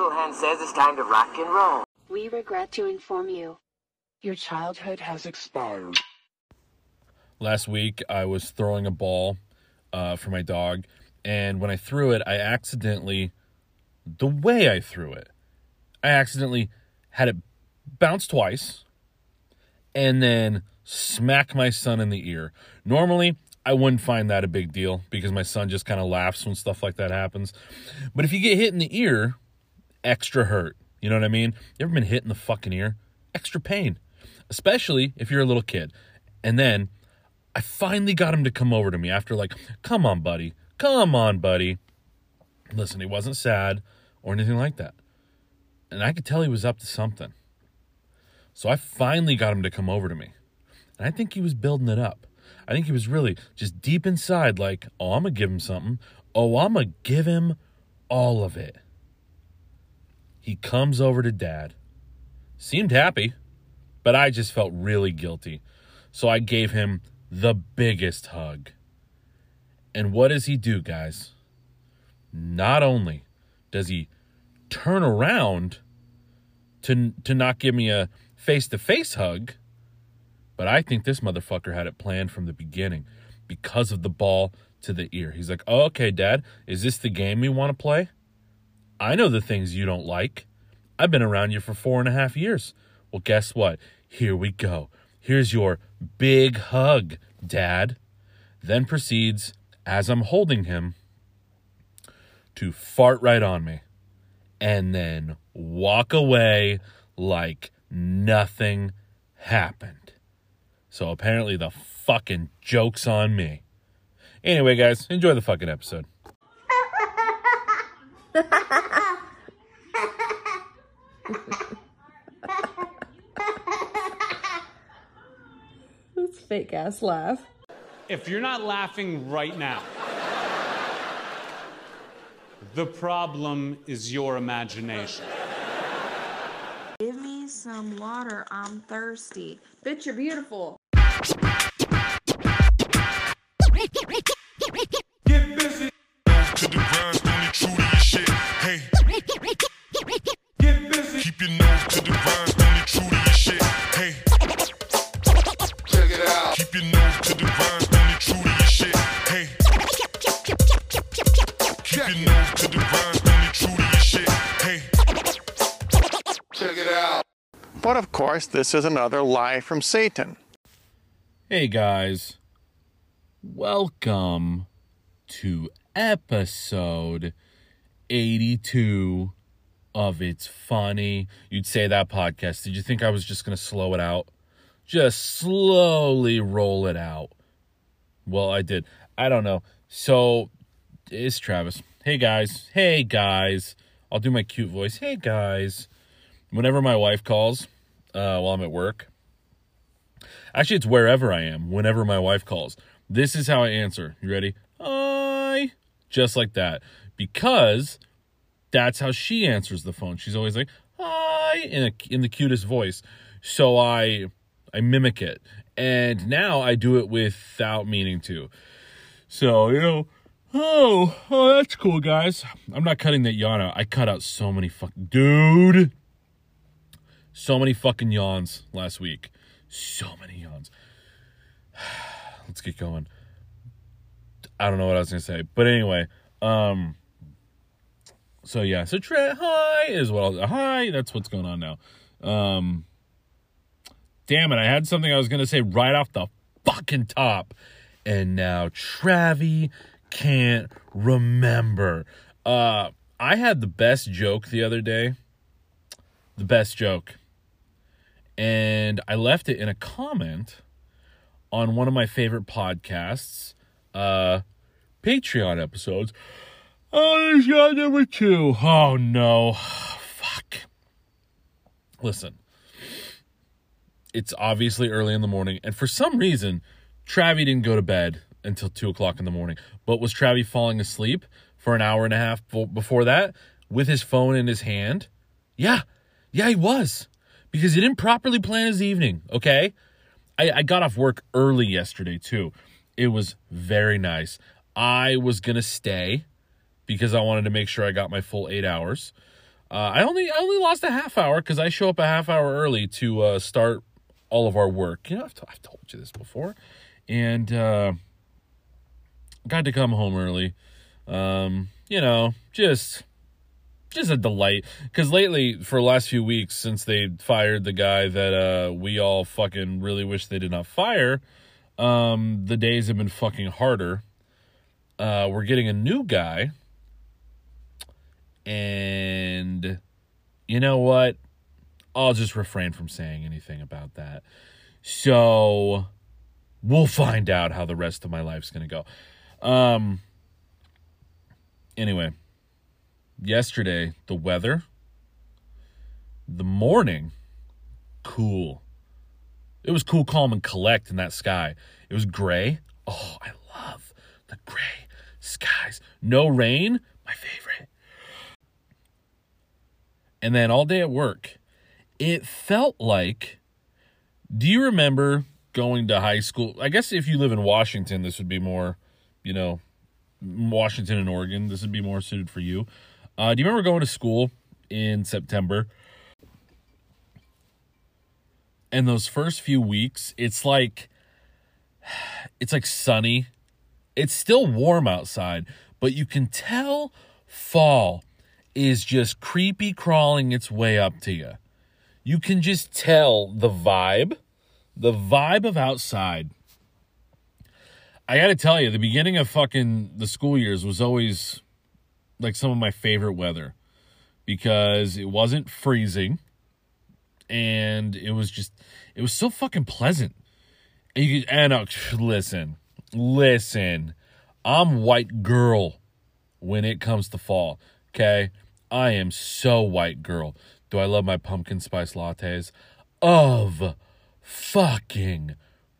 little hen says it's time to rock and roll. We regret to inform you. Your childhood has expired. Last week, I was throwing a ball uh, for my dog, and when I threw it, I accidentally, the way I threw it, I accidentally had it bounce twice and then smack my son in the ear. Normally, I wouldn't find that a big deal because my son just kind of laughs when stuff like that happens. But if you get hit in the ear, extra hurt. You know what I mean? You ever been hit in the fucking ear? Extra pain, especially if you're a little kid. And then I finally got him to come over to me after, like, come on, buddy. Come on, buddy. Listen, he wasn't sad or anything like that. And I could tell he was up to something. So I finally got him to come over to me. And I think he was building it up. I think he was really just deep inside, like, oh, I'm going to give him something. Oh, I'm going to give him all of it. He comes over to dad. Seemed happy, but I just felt really guilty. So I gave him the biggest hug. And what does he do, guys? Not only does he turn around to to not give me a face-to-face hug, but I think this motherfucker had it planned from the beginning because of the ball to the ear. He's like, oh, "Okay, dad, is this the game we want to play? I know the things you don't like. I've been around you for four and a half years. Well, guess what? Here we go. Here's your big hug, Dad. Then proceeds, as I'm holding him, to fart right on me and then walk away like nothing happened. So apparently the fucking joke's on me. Anyway, guys, enjoy the fucking episode. Fake ass laugh. If you're not laughing right now, the problem is your imagination. Give me some water. I'm thirsty. Bitch, you're beautiful. Get busy. Keep your nose to the grind, only true to your shit. Hey. Check it out. Keep your nose to the grind, only true to your shit. Hey. Keep your nose to the grind, only true to your shit. Hey. Check it out. But of course, this is another lie from Satan. Hey guys, welcome to episode 82 of It's Funny. You'd say that podcast. Did you think I was just going to slow it out? Just slowly roll it out. Well, I did. I don't know. So, it's Travis. Hey guys. Hey guys. I'll do my cute voice. Hey guys. Whenever my wife calls uh, while I'm at work, Actually, it's wherever I am, whenever my wife calls. This is how I answer. You ready? Hi. Just like that. Because that's how she answers the phone. She's always like, hi, in, a, in the cutest voice. So I, I mimic it. And now I do it without meaning to. So, you know, oh, oh, that's cool, guys. I'm not cutting that yawn out. I cut out so many fucking, dude. So many fucking yawns last week. So many yawns. Let's get going. I don't know what I was gonna say, but anyway, um, so yeah, so tra- hi is what I'll, hi. That's what's going on now. Um, damn it, I had something I was gonna say right off the fucking top, and now Travi can't remember. Uh, I had the best joke the other day. The best joke and I left it in a comment on one of my favorite podcasts, uh, Patreon episodes. Oh, there's got number two. Oh no, fuck. Listen, it's obviously early in the morning, and for some reason, Travi didn't go to bed until two o'clock in the morning. But was Travi falling asleep for an hour and a half before that with his phone in his hand? Yeah, yeah, he was because he didn't properly plan his evening, okay? I, I got off work early yesterday, too. It was very nice. I was going to stay because I wanted to make sure I got my full eight hours. Uh, I only I only lost a half hour because I show up a half hour early to uh, start all of our work. You know, I've, t- I've told you this before, and uh, got to come home early. Um, you know, just just a delight because lately for the last few weeks since they fired the guy that uh, we all fucking really wish they did not fire um, the days have been fucking harder uh, we're getting a new guy and you know what i'll just refrain from saying anything about that so we'll find out how the rest of my life's gonna go um anyway yesterday, the weather, the morning, cool. It was cool, calm, and collect in that sky. It was gray. Oh, I love the gray skies. No rain, my favorite. And then all day at work, it felt like. Do you remember going to high school? I guess if you live in Washington, this would be more, you know, Washington and Oregon, this would be more suited for you. Uh, do you remember going to school in September? And those first few weeks, it's like it's like sunny. It's still warm outside, but you can tell fall is just creepy crawling its way up to you. You can just tell the vibe, the vibe of outside. I got to tell you, the beginning of fucking the school years was always like some of my favorite weather because it wasn't freezing and it was just it was so fucking pleasant. And you could and uh, listen, listen. I'm white girl when it comes to fall. Okay? I am so white girl. Do I love my pumpkin spice lattes? Of fucking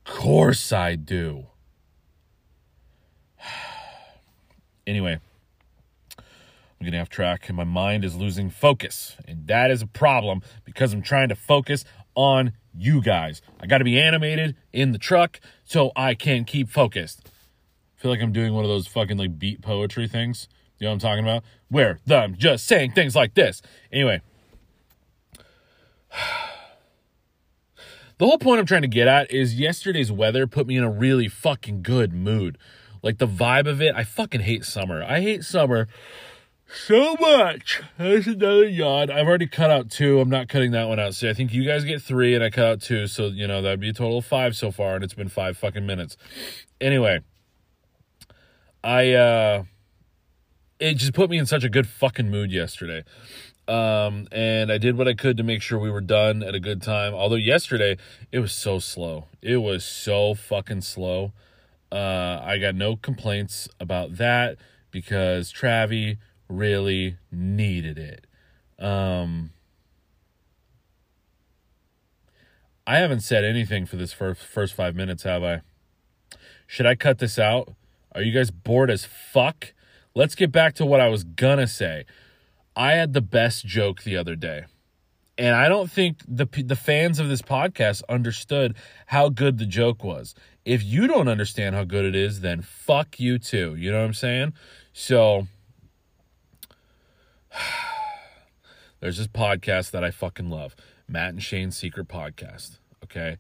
course I do. anyway, I'm getting off track and my mind is losing focus. And that is a problem because I'm trying to focus on you guys. I got to be animated in the truck so I can keep focused. I feel like I'm doing one of those fucking like beat poetry things. You know what I'm talking about? Where I'm just saying things like this. Anyway. The whole point I'm trying to get at is yesterday's weather put me in a really fucking good mood. Like the vibe of it, I fucking hate summer. I hate summer so much. There's another yawn. I've already cut out two. I'm not cutting that one out. See, I think you guys get three, and I cut out two. So you know that'd be a total of five so far, and it's been five fucking minutes. Anyway, I uh, it just put me in such a good fucking mood yesterday. Um, and I did what I could to make sure we were done at a good time. Although yesterday it was so slow. It was so fucking slow. Uh, I got no complaints about that because Travi really needed it. Um, I haven't said anything for this first first five minutes, have I? Should I cut this out? Are you guys bored as fuck? Let's get back to what I was gonna say. I had the best joke the other day. And I don't think the the fans of this podcast understood how good the joke was. If you don't understand how good it is, then fuck you too. You know what I'm saying? So there's this podcast that I fucking love, Matt and Shane's Secret Podcast. Okay,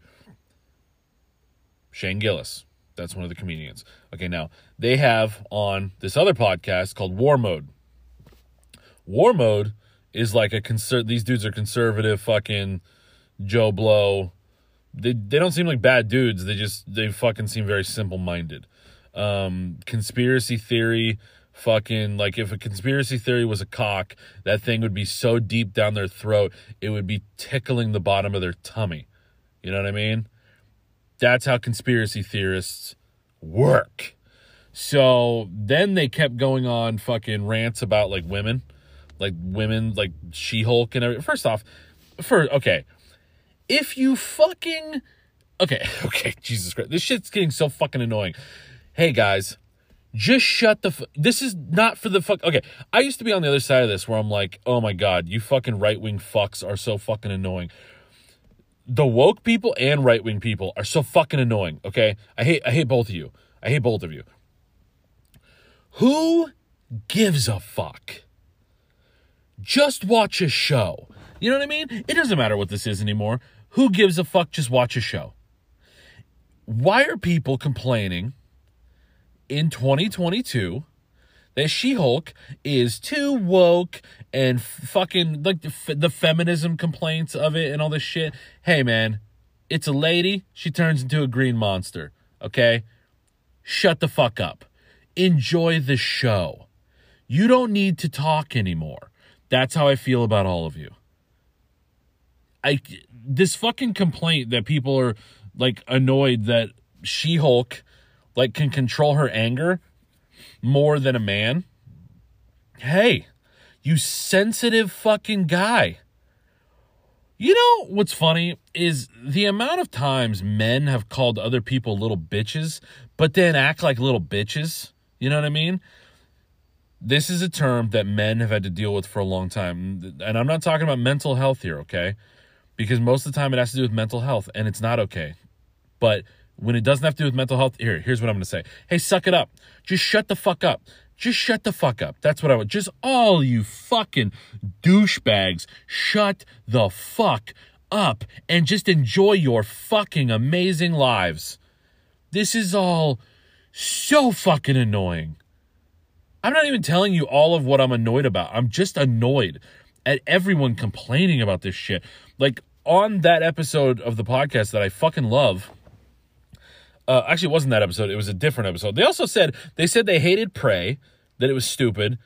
Shane Gillis, that's one of the comedians. Okay, now they have on this other podcast called War Mode. War Mode is like a conser- these dudes are conservative fucking Joe Blow. They they don't seem like bad dudes. They just they fucking seem very simple minded. Um, conspiracy theory, fucking like if a conspiracy theory was a cock, that thing would be so deep down their throat it would be tickling the bottom of their tummy. You know what I mean? That's how conspiracy theorists work. So then they kept going on fucking rants about like women, like women, like She Hulk and everything. First off, for okay, if you fucking okay, okay, Jesus Christ, this shit's getting so fucking annoying. Hey guys, just shut the. This is not for the fuck. Okay, I used to be on the other side of this where I'm like, oh my god, you fucking right wing fucks are so fucking annoying. The woke people and right wing people are so fucking annoying. Okay, I hate I hate both of you. I hate both of you. Who gives a fuck? Just watch a show. You know what I mean? It doesn't matter what this is anymore. Who gives a fuck? Just watch a show. Why are people complaining in 2022 that She Hulk is too woke and fucking like the, the feminism complaints of it and all this shit? Hey, man, it's a lady. She turns into a green monster. Okay? Shut the fuck up. Enjoy the show. You don't need to talk anymore. That's how I feel about all of you. I this fucking complaint that people are like annoyed that She-Hulk like can control her anger more than a man. Hey, you sensitive fucking guy. You know what's funny is the amount of times men have called other people little bitches, but then act like little bitches. You know what I mean? This is a term that men have had to deal with for a long time. And I'm not talking about mental health here, okay? Because most of the time it has to do with mental health, and it's not okay. But when it doesn't have to do with mental health, here, here's what I'm going to say. Hey, suck it up. Just shut the fuck up. Just shut the fuck up. That's what I want. Just all you fucking douchebags, shut the fuck up and just enjoy your fucking amazing lives. This is all so fucking annoying. I'm not even telling you all of what I'm annoyed about. I'm just annoyed at everyone complaining about this shit. Like on that episode of the podcast that I fucking love, uh, actually, it wasn't that episode. It was a different episode. They also said they said they hated Prey, that it was stupid,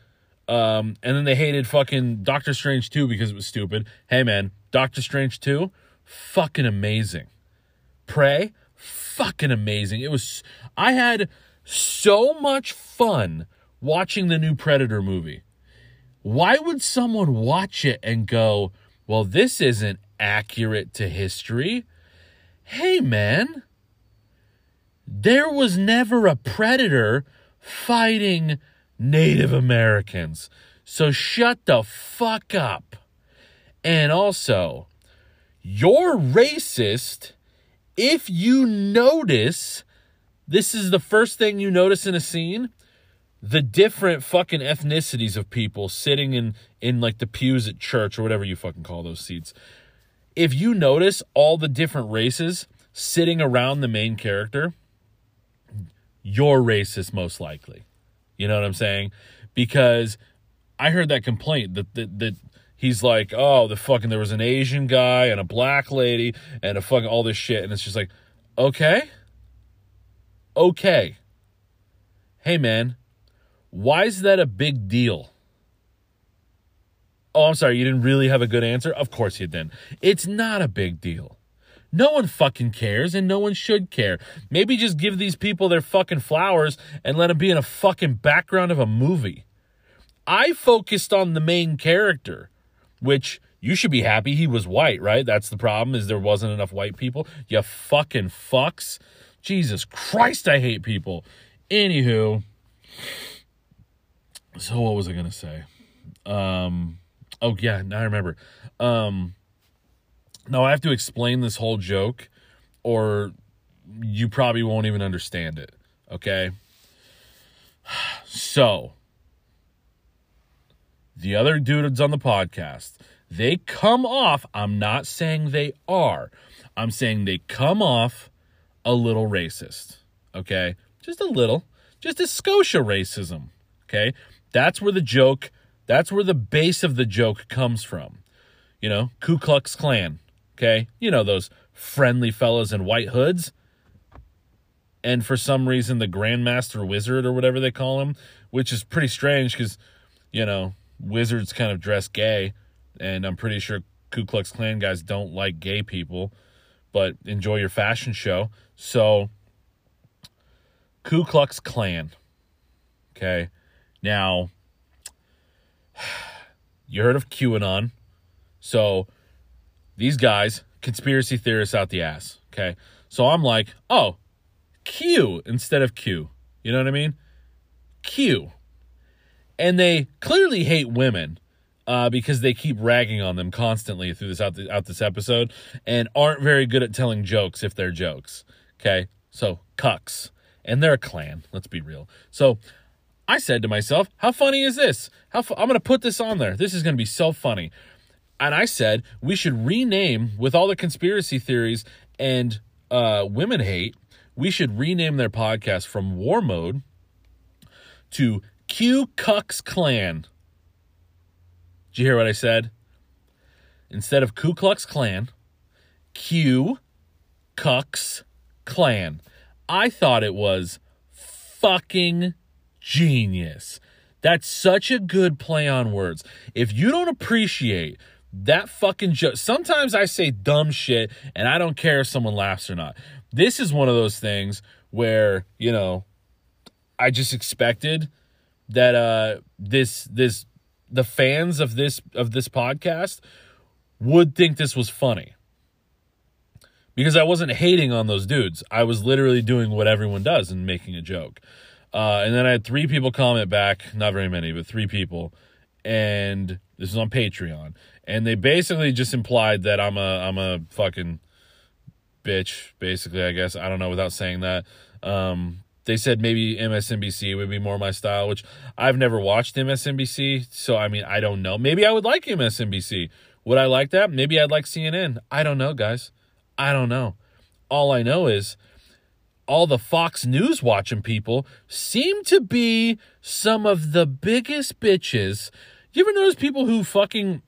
um, and then they hated fucking Doctor Strange 2 because it was stupid. Hey man, Doctor Strange 2, fucking amazing. Prey, fucking amazing. It was. I had so much fun watching the new Predator movie. Why would someone watch it and go, "Well, this isn't accurate to history"? Hey man there was never a predator fighting Native Americans. So shut the fuck up. And also, you're racist if you notice this is the first thing you notice in a scene the different fucking ethnicities of people sitting in in like the pews at church or whatever you fucking call those seats if you notice all the different races sitting around the main character you're racist most likely. You know what I'm saying? Because I heard that complaint that that, that he's like, oh, the fucking there was an Asian guy and a black lady and a fucking all this shit, and it's just like, okay, okay, hey man, why is that a big deal? Oh, I'm sorry, you didn't really have a good answer. Of course you didn't. It's not a big deal. No one fucking cares and no one should care. Maybe just give these people their fucking flowers and let them be in a fucking background of a movie. I focused on the main character, which you should be happy he was white, right? That's the problem is there wasn't enough white people. You fucking fucks. Jesus Christ, I hate people. Anywho, so what was I gonna say? Um, oh yeah, now I remember. Um, now I have to explain this whole joke, or you probably won't even understand it. Okay. So, the other dudes on the podcast, they come off, I'm not saying they are, I'm saying they come off a little racist. Okay. Just a little, just a Scotia racism. Okay. That's where the joke, that's where the base of the joke comes from. You know, Ku Klux Klan. Okay. You know, those friendly fellows in white hoods. And for some reason, the Grandmaster Wizard or whatever they call him, which is pretty strange because, you know, wizards kind of dress gay. And I'm pretty sure Ku Klux Klan guys don't like gay people, but enjoy your fashion show. So, Ku Klux Klan. Okay. Now, you heard of QAnon. So, these guys, conspiracy theorists out the ass. Okay. So I'm like, oh, Q instead of Q. You know what I mean? Q. And they clearly hate women uh, because they keep ragging on them constantly through this out, the, out this episode and aren't very good at telling jokes if they're jokes. Okay. So cucks. And they're a clan. Let's be real. So I said to myself, how funny is this? How fu- I'm going to put this on there. This is going to be so funny. And I said we should rename with all the conspiracy theories and uh, women hate. We should rename their podcast from War Mode to Q Cucks Clan. Did you hear what I said? Instead of Ku Klux Klan, Q Cucks Clan. I thought it was fucking genius. That's such a good play on words. If you don't appreciate that fucking joke, sometimes I say dumb shit and I don't care if someone laughs or not. This is one of those things where, you know, I just expected that uh this this the fans of this of this podcast would think this was funny. Because I wasn't hating on those dudes. I was literally doing what everyone does and making a joke. Uh, and then I had three people comment back, not very many, but three people. And this is on Patreon. And they basically just implied that I'm a I'm a fucking bitch, basically, I guess. I don't know without saying that. Um, they said maybe MSNBC would be more my style, which I've never watched MSNBC. So, I mean, I don't know. Maybe I would like MSNBC. Would I like that? Maybe I'd like CNN. I don't know, guys. I don't know. All I know is all the Fox News watching people seem to be some of the biggest bitches. You ever notice people who fucking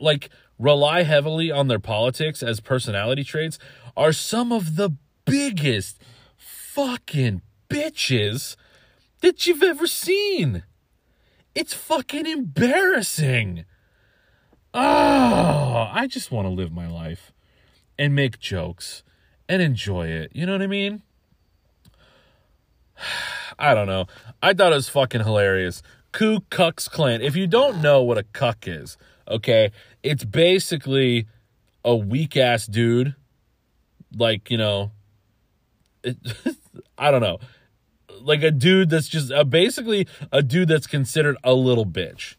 like rely heavily on their politics as personality traits are some of the biggest fucking bitches that you've ever seen. It's fucking embarrassing. Oh, I just want to live my life and make jokes and enjoy it. You know what I mean? I don't know. I thought it was fucking hilarious. Ku Klux Klan. If you don't know what a cuck is, okay, it's basically a weak ass dude. Like, you know, it, I don't know. Like a dude that's just uh, basically a dude that's considered a little bitch.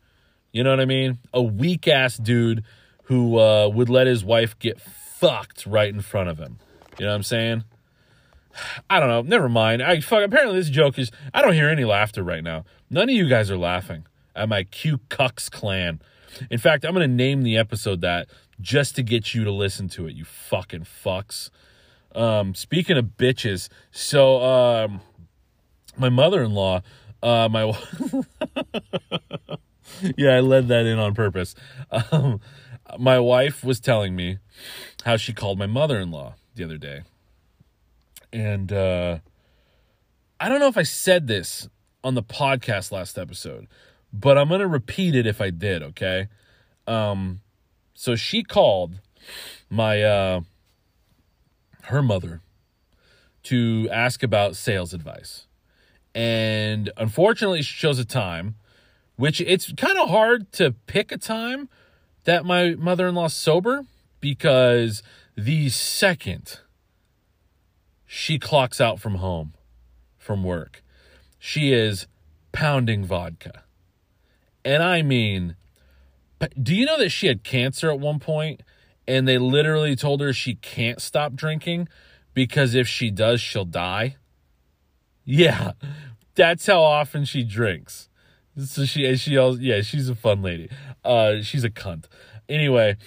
You know what I mean? A weak ass dude who uh, would let his wife get fucked right in front of him. You know what I'm saying? I don't know. Never mind. I fuck. Apparently, this joke is. I don't hear any laughter right now. None of you guys are laughing at my Q Cucks clan. In fact, I'm going to name the episode that just to get you to listen to it. You fucking fucks. Um, speaking of bitches, so um, my mother-in-law, uh, my yeah, I led that in on purpose. Um, my wife was telling me how she called my mother-in-law the other day and uh, I don't know if I said this on the podcast last episode, but I'm gonna repeat it if I did. Okay. Um, so she called my uh, her mother to ask about sales advice, and unfortunately, she chose a time, which it's kind of hard to pick a time that my mother-in-law's sober because the second she clocks out from home, from work. She is pounding vodka. And I mean, do you know that she had cancer at one point and they literally told her she can't stop drinking because if she does, she'll die? Yeah, that's how often she drinks. So she, she, yeah, she's a fun lady. Uh, she's a cunt. Anyway,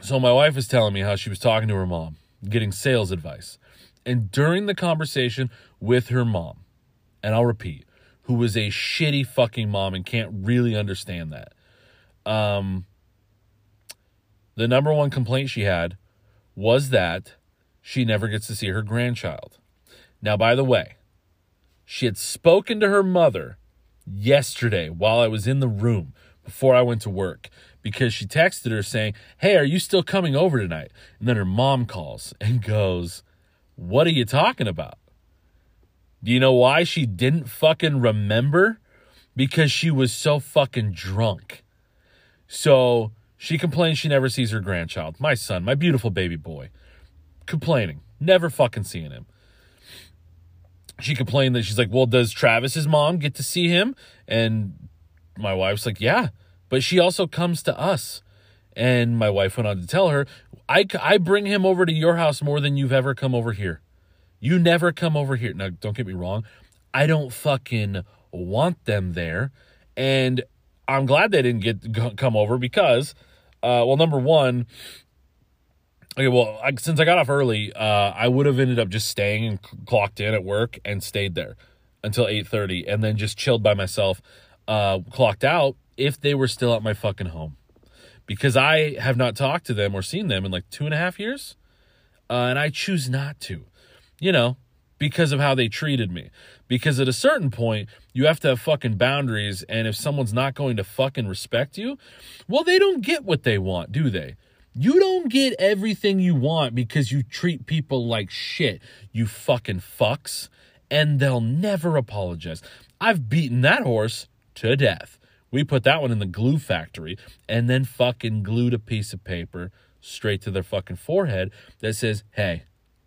so my wife was telling me how she was talking to her mom getting sales advice. And during the conversation with her mom, and I'll repeat, who was a shitty fucking mom and can't really understand that. Um, the number one complaint she had was that she never gets to see her grandchild. Now, by the way, she had spoken to her mother yesterday while I was in the room before I went to work because she texted her saying, Hey, are you still coming over tonight? And then her mom calls and goes, What are you talking about? Do you know why she didn't fucking remember? Because she was so fucking drunk. So she complains she never sees her grandchild, my son, my beautiful baby boy. Complaining, never fucking seeing him. She complained that she's like, Well, does Travis's mom get to see him? And my wife's like, Yeah but she also comes to us. And my wife went on to tell her, I, I bring him over to your house more than you've ever come over here. You never come over here. Now, don't get me wrong. I don't fucking want them there. And I'm glad they didn't get come over because, uh, well, number one, okay, well, I, since I got off early, uh, I would have ended up just staying and clocked in at work and stayed there until 8:30, and then just chilled by myself, uh, clocked out if they were still at my fucking home, because I have not talked to them or seen them in like two and a half years, uh, and I choose not to, you know, because of how they treated me. Because at a certain point, you have to have fucking boundaries, and if someone's not going to fucking respect you, well, they don't get what they want, do they? You don't get everything you want because you treat people like shit, you fucking fucks, and they'll never apologize. I've beaten that horse to death. We put that one in the glue factory and then fucking glued a piece of paper straight to their fucking forehead that says, hey,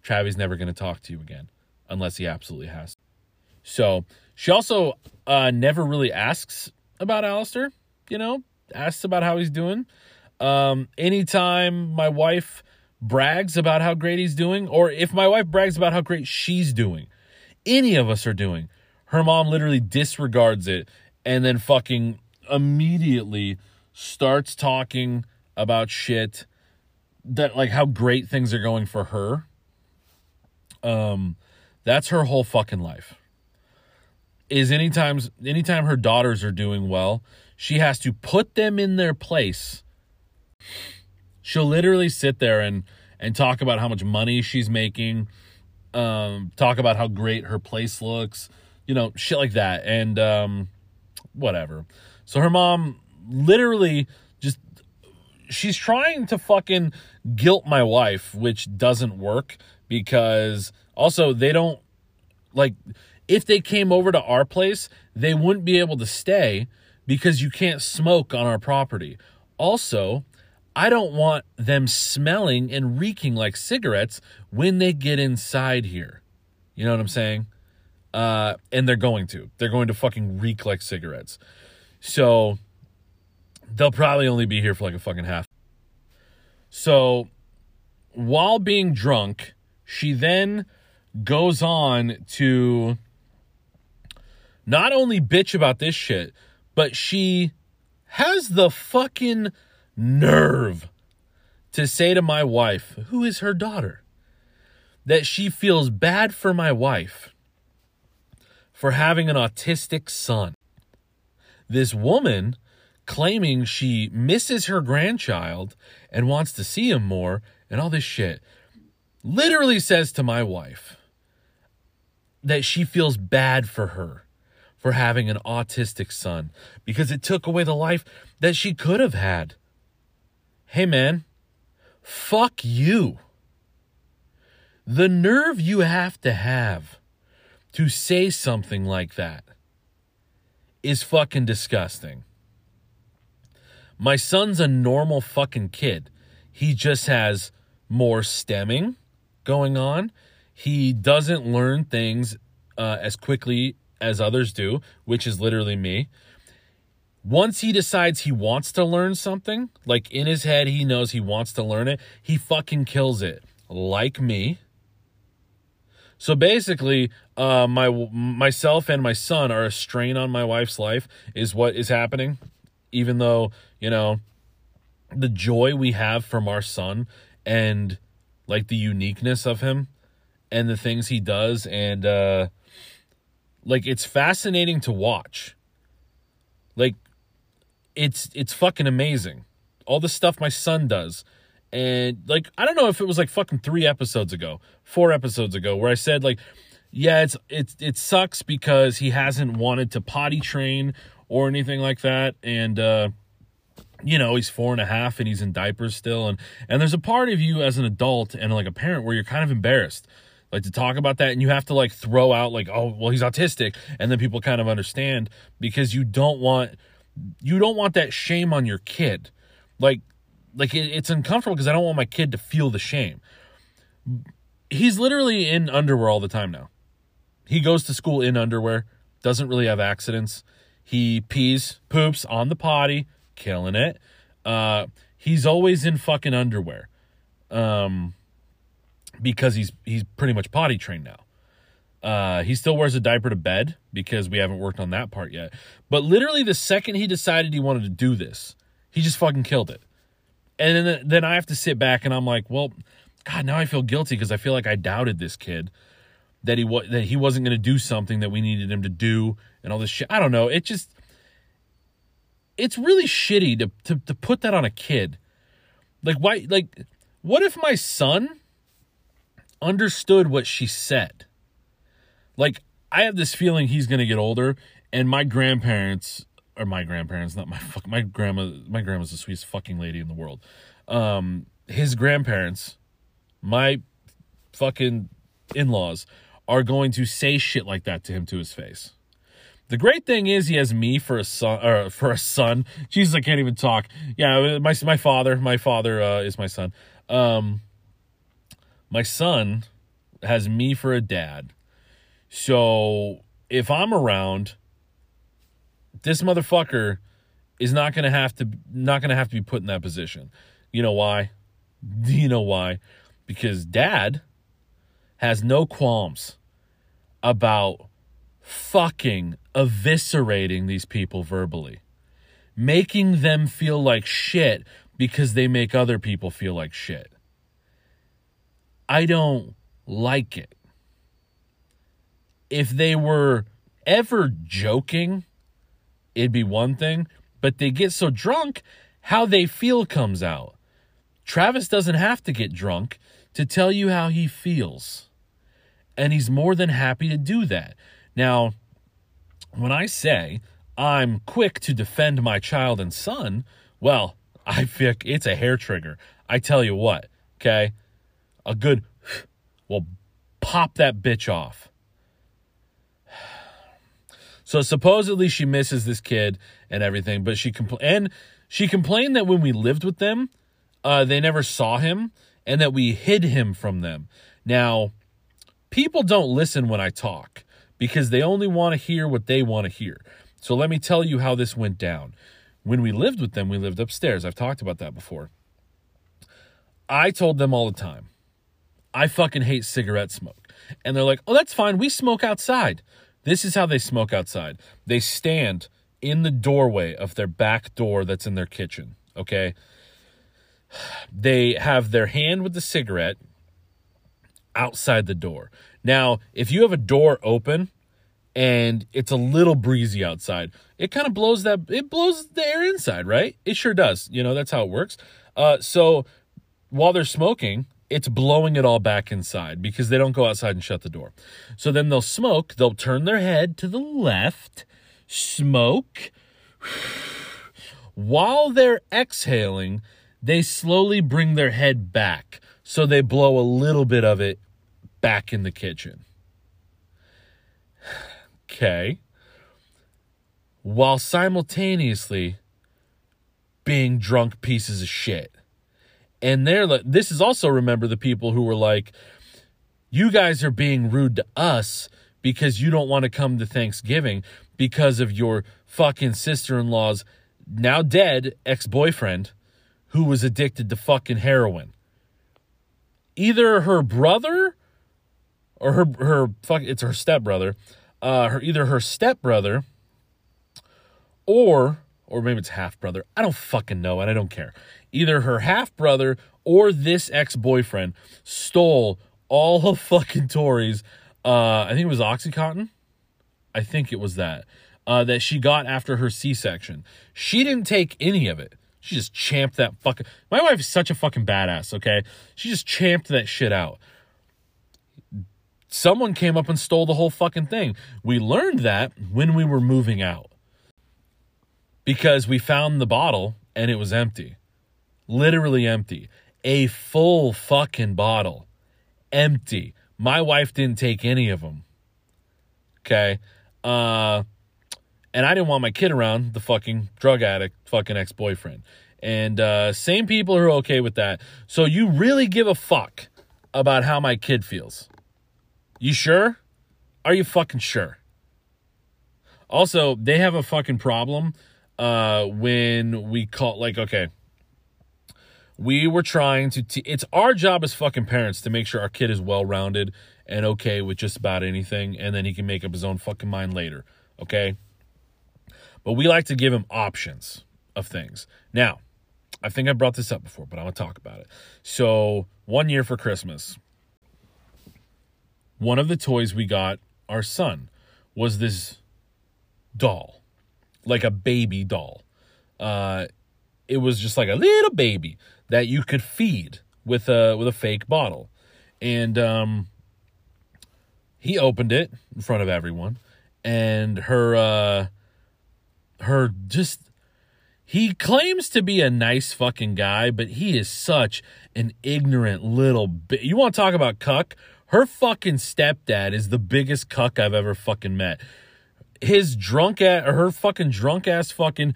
Travis never going to talk to you again unless he absolutely has. So she also uh, never really asks about Alistair, you know, asks about how he's doing. Um, anytime my wife brags about how great he's doing, or if my wife brags about how great she's doing, any of us are doing, her mom literally disregards it and then fucking immediately starts talking about shit that like how great things are going for her. Um, that's her whole fucking life. Is anytime anytime her daughters are doing well, she has to put them in their place. She'll literally sit there and and talk about how much money she's making, um, talk about how great her place looks, you know, shit like that, and um, whatever. So her mom literally just she's trying to fucking guilt my wife, which doesn't work because also they don't like if they came over to our place, they wouldn't be able to stay because you can't smoke on our property. Also, I don't want them smelling and reeking like cigarettes when they get inside here. You know what I'm saying? Uh, and they're going to. They're going to fucking reek like cigarettes. So they'll probably only be here for like a fucking half. So while being drunk, she then goes on to not only bitch about this shit, but she has the fucking nerve to say to my wife, who is her daughter, that she feels bad for my wife for having an autistic son. This woman claiming she misses her grandchild and wants to see him more and all this shit literally says to my wife that she feels bad for her for having an autistic son because it took away the life that she could have had. Hey man, fuck you. The nerve you have to have to say something like that is fucking disgusting. My son's a normal fucking kid. He just has more stimming going on. He doesn't learn things uh, as quickly as others do, which is literally me. Once he decides he wants to learn something, like in his head, he knows he wants to learn it, he fucking kills it, like me. So basically, uh, my myself and my son are a strain on my wife's life, is what is happening. Even though you know the joy we have from our son and like the uniqueness of him and the things he does and uh like it's fascinating to watch. Like it's it's fucking amazing. All the stuff my son does. And like i don't know if it was like fucking 3 episodes ago 4 episodes ago where i said like yeah it's it it sucks because he hasn't wanted to potty train or anything like that. And uh you know he's four and a half and he's in diapers still. And and there's a part of you as an adult and like a parent where you're kind of embarrassed like to talk about that. And you have to like throw out like oh well he's autistic. And then people kind of understand because you don't want you don't want that shame on your kid. Like like it, it's uncomfortable because i don't want my kid to feel the shame. He's literally in underwear all the time now. He goes to school in underwear doesn't really have accidents. He pees poops on the potty killing it uh he's always in fucking underwear um because he's he's pretty much potty trained now. Uh, he still wears a diaper to bed because we haven't worked on that part yet. But literally, the second he decided he wanted to do this, he just fucking killed it. And then, then I have to sit back and I'm like, well, God, now I feel guilty because I feel like I doubted this kid that he was that he wasn't going to do something that we needed him to do and all this shit. I don't know. It just it's really shitty to to to put that on a kid. Like why like what if my son understood what she said? Like I have this feeling he's going to get older and my grandparents or my grandparents, not my fuck my grandma my grandma's the sweetest fucking lady in the world. Um his grandparents, my fucking in-laws are going to say shit like that to him to his face. The great thing is he has me for a son or for a son. Jesus, I can't even talk. Yeah, my my father, my father uh, is my son. Um, my son has me for a dad. So if I'm around, this motherfucker is not gonna have to not gonna have to be put in that position. You know why? Do you know why? Because dad has no qualms about fucking eviscerating these people verbally, making them feel like shit because they make other people feel like shit. I don't like it. If they were ever joking, it'd be one thing, but they get so drunk, how they feel comes out. Travis doesn't have to get drunk to tell you how he feels and he's more than happy to do that. Now, when I say I'm quick to defend my child and son, well, I feel it's a hair trigger. I tell you what, okay? A good will pop that bitch off. So supposedly she misses this kid and everything, but she compl- and she complained that when we lived with them, uh, they never saw him and that we hid him from them. Now, people don't listen when I talk because they only want to hear what they want to hear. So let me tell you how this went down. When we lived with them, we lived upstairs. I've talked about that before. I told them all the time, I fucking hate cigarette smoke. And they're like, oh, that's fine. We smoke outside. This is how they smoke outside. They stand in the doorway of their back door that's in their kitchen. Okay. They have their hand with the cigarette outside the door. Now, if you have a door open and it's a little breezy outside, it kind of blows that it blows the air inside, right? It sure does. You know, that's how it works. Uh, so while they're smoking, it's blowing it all back inside because they don't go outside and shut the door. So then they'll smoke, they'll turn their head to the left, smoke. While they're exhaling, they slowly bring their head back. So they blow a little bit of it back in the kitchen. Okay. While simultaneously being drunk pieces of shit. And they're like, this is also remember the people who were like, you guys are being rude to us because you don't want to come to Thanksgiving because of your fucking sister in law's now dead ex boyfriend who was addicted to fucking heroin. Either her brother or her her fuck it's her stepbrother, uh, her either her stepbrother or or maybe it's half brother. I don't fucking know and I don't care. Either her half brother or this ex boyfriend stole all of fucking Tori's. Uh, I think it was OxyContin. I think it was that uh, that she got after her C section. She didn't take any of it. She just champed that fucking. My wife is such a fucking badass. Okay, she just champed that shit out someone came up and stole the whole fucking thing. We learned that when we were moving out because we found the bottle and it was empty. Literally empty. A full fucking bottle. Empty. My wife didn't take any of them. Okay. Uh, and I didn't want my kid around the fucking drug addict, fucking ex boyfriend. And uh, same people are okay with that. So you really give a fuck about how my kid feels. You sure? Are you fucking sure? Also, they have a fucking problem uh when we call like okay. We were trying to t- it's our job as fucking parents to make sure our kid is well-rounded and okay with just about anything, and then he can make up his own fucking mind later. Okay. But we like to give him options of things. Now, I think I brought this up before, but I'm going to talk about it. So, one year for Christmas, one of the toys we got our son was this doll, like a baby doll. Uh, it was just like a little baby that you could feed with a with a fake bottle, and um, he opened it in front of everyone, and her uh, her just he claims to be a nice fucking guy, but he is such an ignorant little bit. You want to talk about cuck? Her fucking stepdad is the biggest cuck I've ever fucking met. His drunk ass, her fucking drunk ass fucking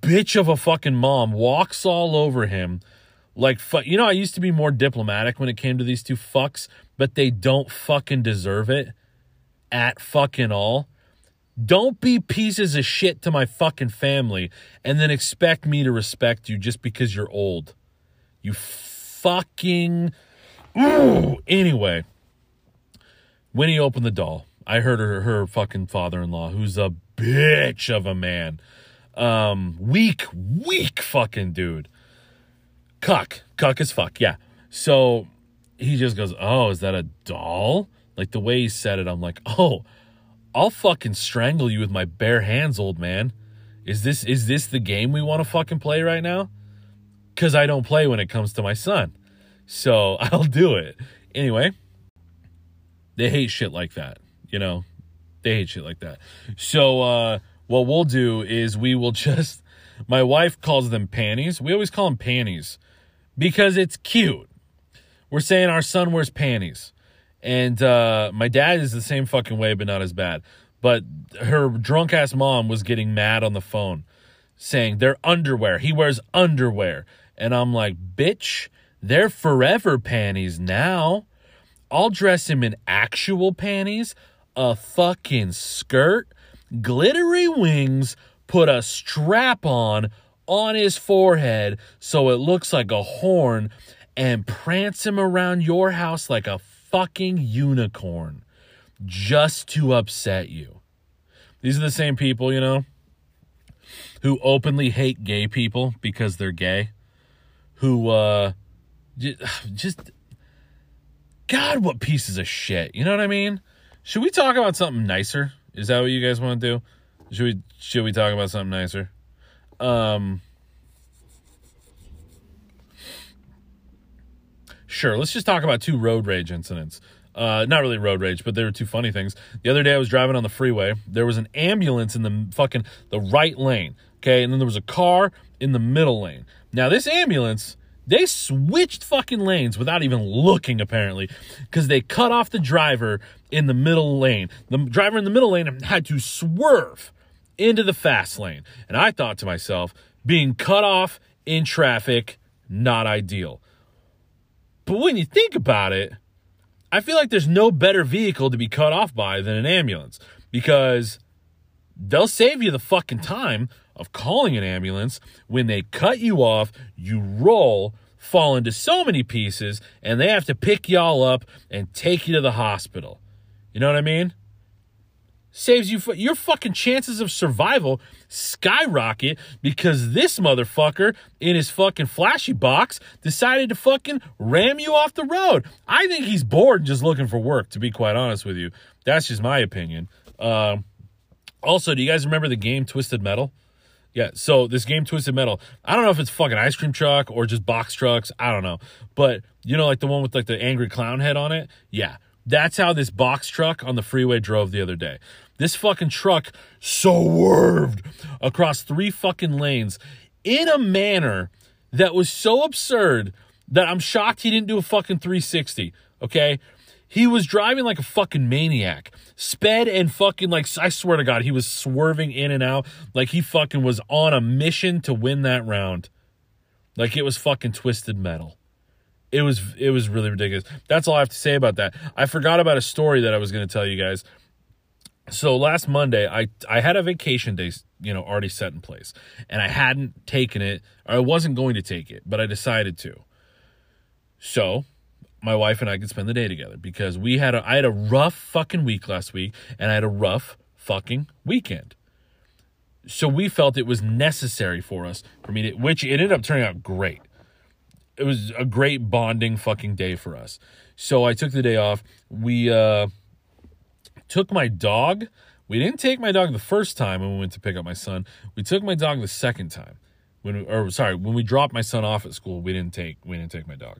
bitch of a fucking mom walks all over him. Like, fu- you know, I used to be more diplomatic when it came to these two fucks, but they don't fucking deserve it at fucking all. Don't be pieces of shit to my fucking family and then expect me to respect you just because you're old. You fucking. Ooh. Anyway, when he opened the doll, I heard her, her fucking father in law, who's a bitch of a man. Um, weak, weak fucking dude. Cuck. Cuck as fuck, yeah. So he just goes, Oh, is that a doll? Like the way he said it, I'm like, Oh, I'll fucking strangle you with my bare hands, old man. Is this is this the game we want to fucking play right now? Cause I don't play when it comes to my son. So I'll do it. Anyway, they hate shit like that, you know. They hate shit like that. So uh what we'll do is we will just my wife calls them panties. We always call them panties because it's cute. We're saying our son wears panties. And uh, my dad is the same fucking way, but not as bad. But her drunk ass mom was getting mad on the phone saying they're underwear. He wears underwear. And I'm like, bitch, they're forever panties now. I'll dress him in actual panties, a fucking skirt, glittery wings, put a strap on on his forehead so it looks like a horn, and prance him around your house like a fucking unicorn just to upset you. These are the same people, you know, who openly hate gay people because they're gay, who, uh, just, God, what pieces of shit. You know what I mean? Should we talk about something nicer? Is that what you guys want to do? Should we, should we talk about something nicer? Um, Sure, let's just talk about two road rage incidents. Uh, not really road rage, but they were two funny things. The other day I was driving on the freeway. There was an ambulance in the fucking the right lane. Okay, and then there was a car in the middle lane. Now this ambulance, they switched fucking lanes without even looking apparently, because they cut off the driver in the middle lane. The driver in the middle lane had to swerve into the fast lane, and I thought to myself, being cut off in traffic, not ideal. But when you think about it, I feel like there's no better vehicle to be cut off by than an ambulance because they'll save you the fucking time of calling an ambulance. When they cut you off, you roll, fall into so many pieces, and they have to pick y'all up and take you to the hospital. You know what I mean? saves you your fucking chances of survival skyrocket because this motherfucker in his fucking flashy box decided to fucking ram you off the road. I think he's bored and just looking for work, to be quite honest with you. That's just my opinion. Um, also, do you guys remember the game Twisted Metal? Yeah, so this game Twisted Metal, I don't know if it's fucking ice cream truck or just box trucks. I don't know. But you know, like the one with like the angry clown head on it? Yeah. That's how this box truck on the freeway drove the other day. This fucking truck so swerved across three fucking lanes in a manner that was so absurd that I'm shocked he didn't do a fucking 360. Okay. He was driving like a fucking maniac, sped and fucking like, I swear to God, he was swerving in and out like he fucking was on a mission to win that round. Like it was fucking twisted metal. It was, it was really ridiculous. That's all I have to say about that. I forgot about a story that I was going to tell you guys so last Monday, I I had a vacation day, you know, already set in place, and I hadn't taken it, or I wasn't going to take it, but I decided to. So, my wife and I could spend the day together because we had a I had a rough fucking week last week and I had a rough fucking weekend. So we felt it was necessary for us for me to which it ended up turning out great. It was a great bonding fucking day for us. So I took the day off. We uh took my dog. We didn't take my dog the first time when we went to pick up my son. We took my dog the second time. When we, or sorry, when we dropped my son off at school, we didn't take we didn't take my dog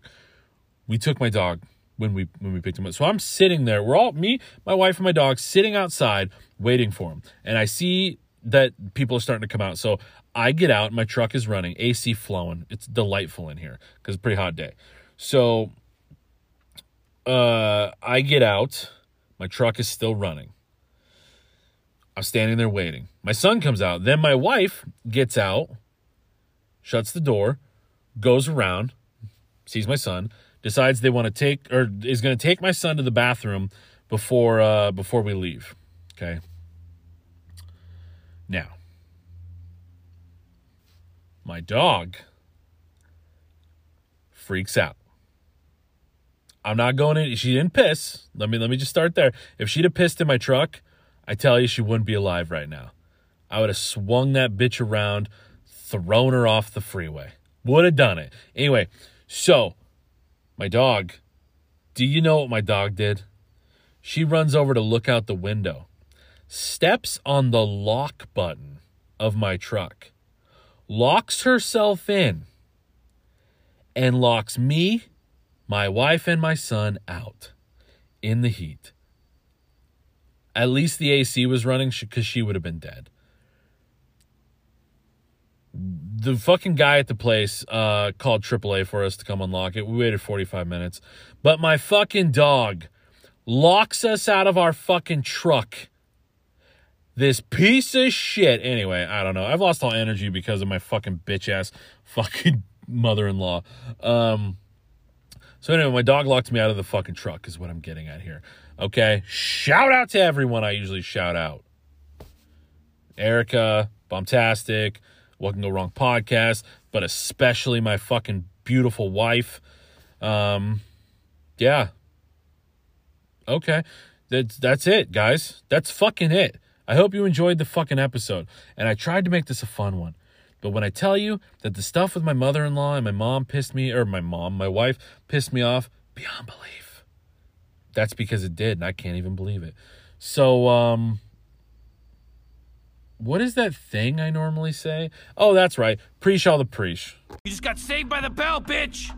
we took my dog when we when we picked him up. So I'm sitting there. We're all me, my wife, and my dog sitting outside waiting for him. And I see that people are starting to come out. So I get out. My truck is running, AC flowing. It's delightful in here because it's a pretty hot day. So uh, I get out. My truck is still running. I'm standing there waiting. My son comes out. Then my wife gets out, shuts the door, goes around, sees my son, decides they want to take or is going to take my son to the bathroom before uh, before we leave. Okay. Now, my dog freaks out. I'm not going in. She didn't piss. Let me let me just start there. If she'd have pissed in my truck, I tell you, she wouldn't be alive right now. I would have swung that bitch around, thrown her off the freeway. Would have done it. Anyway, so my dog, do you know what my dog did? She runs over to look out the window, steps on the lock button of my truck, locks herself in, and locks me, my wife, and my son out in the heat. At least the AC was running because she would have been dead. The fucking guy at the place uh, called AAA for us to come unlock it. We waited 45 minutes. But my fucking dog locks us out of our fucking truck. This piece of shit. Anyway, I don't know. I've lost all energy because of my fucking bitch ass fucking mother in law. Um, so anyway, my dog locked me out of the fucking truck, is what I'm getting at here. Okay. Shout out to everyone I usually shout out. Erica, Bombastic, What Can Go Wrong podcast, but especially my fucking beautiful wife. Um, yeah. Okay. That's that's it, guys. That's fucking it. I hope you enjoyed the fucking episode. And I tried to make this a fun one. But when I tell you that the stuff with my mother in law and my mom pissed me, or my mom, my wife pissed me off beyond belief, that's because it did, and I can't even believe it. So, um, what is that thing I normally say? Oh, that's right. Preesh all the preesh. You just got saved by the bell, bitch!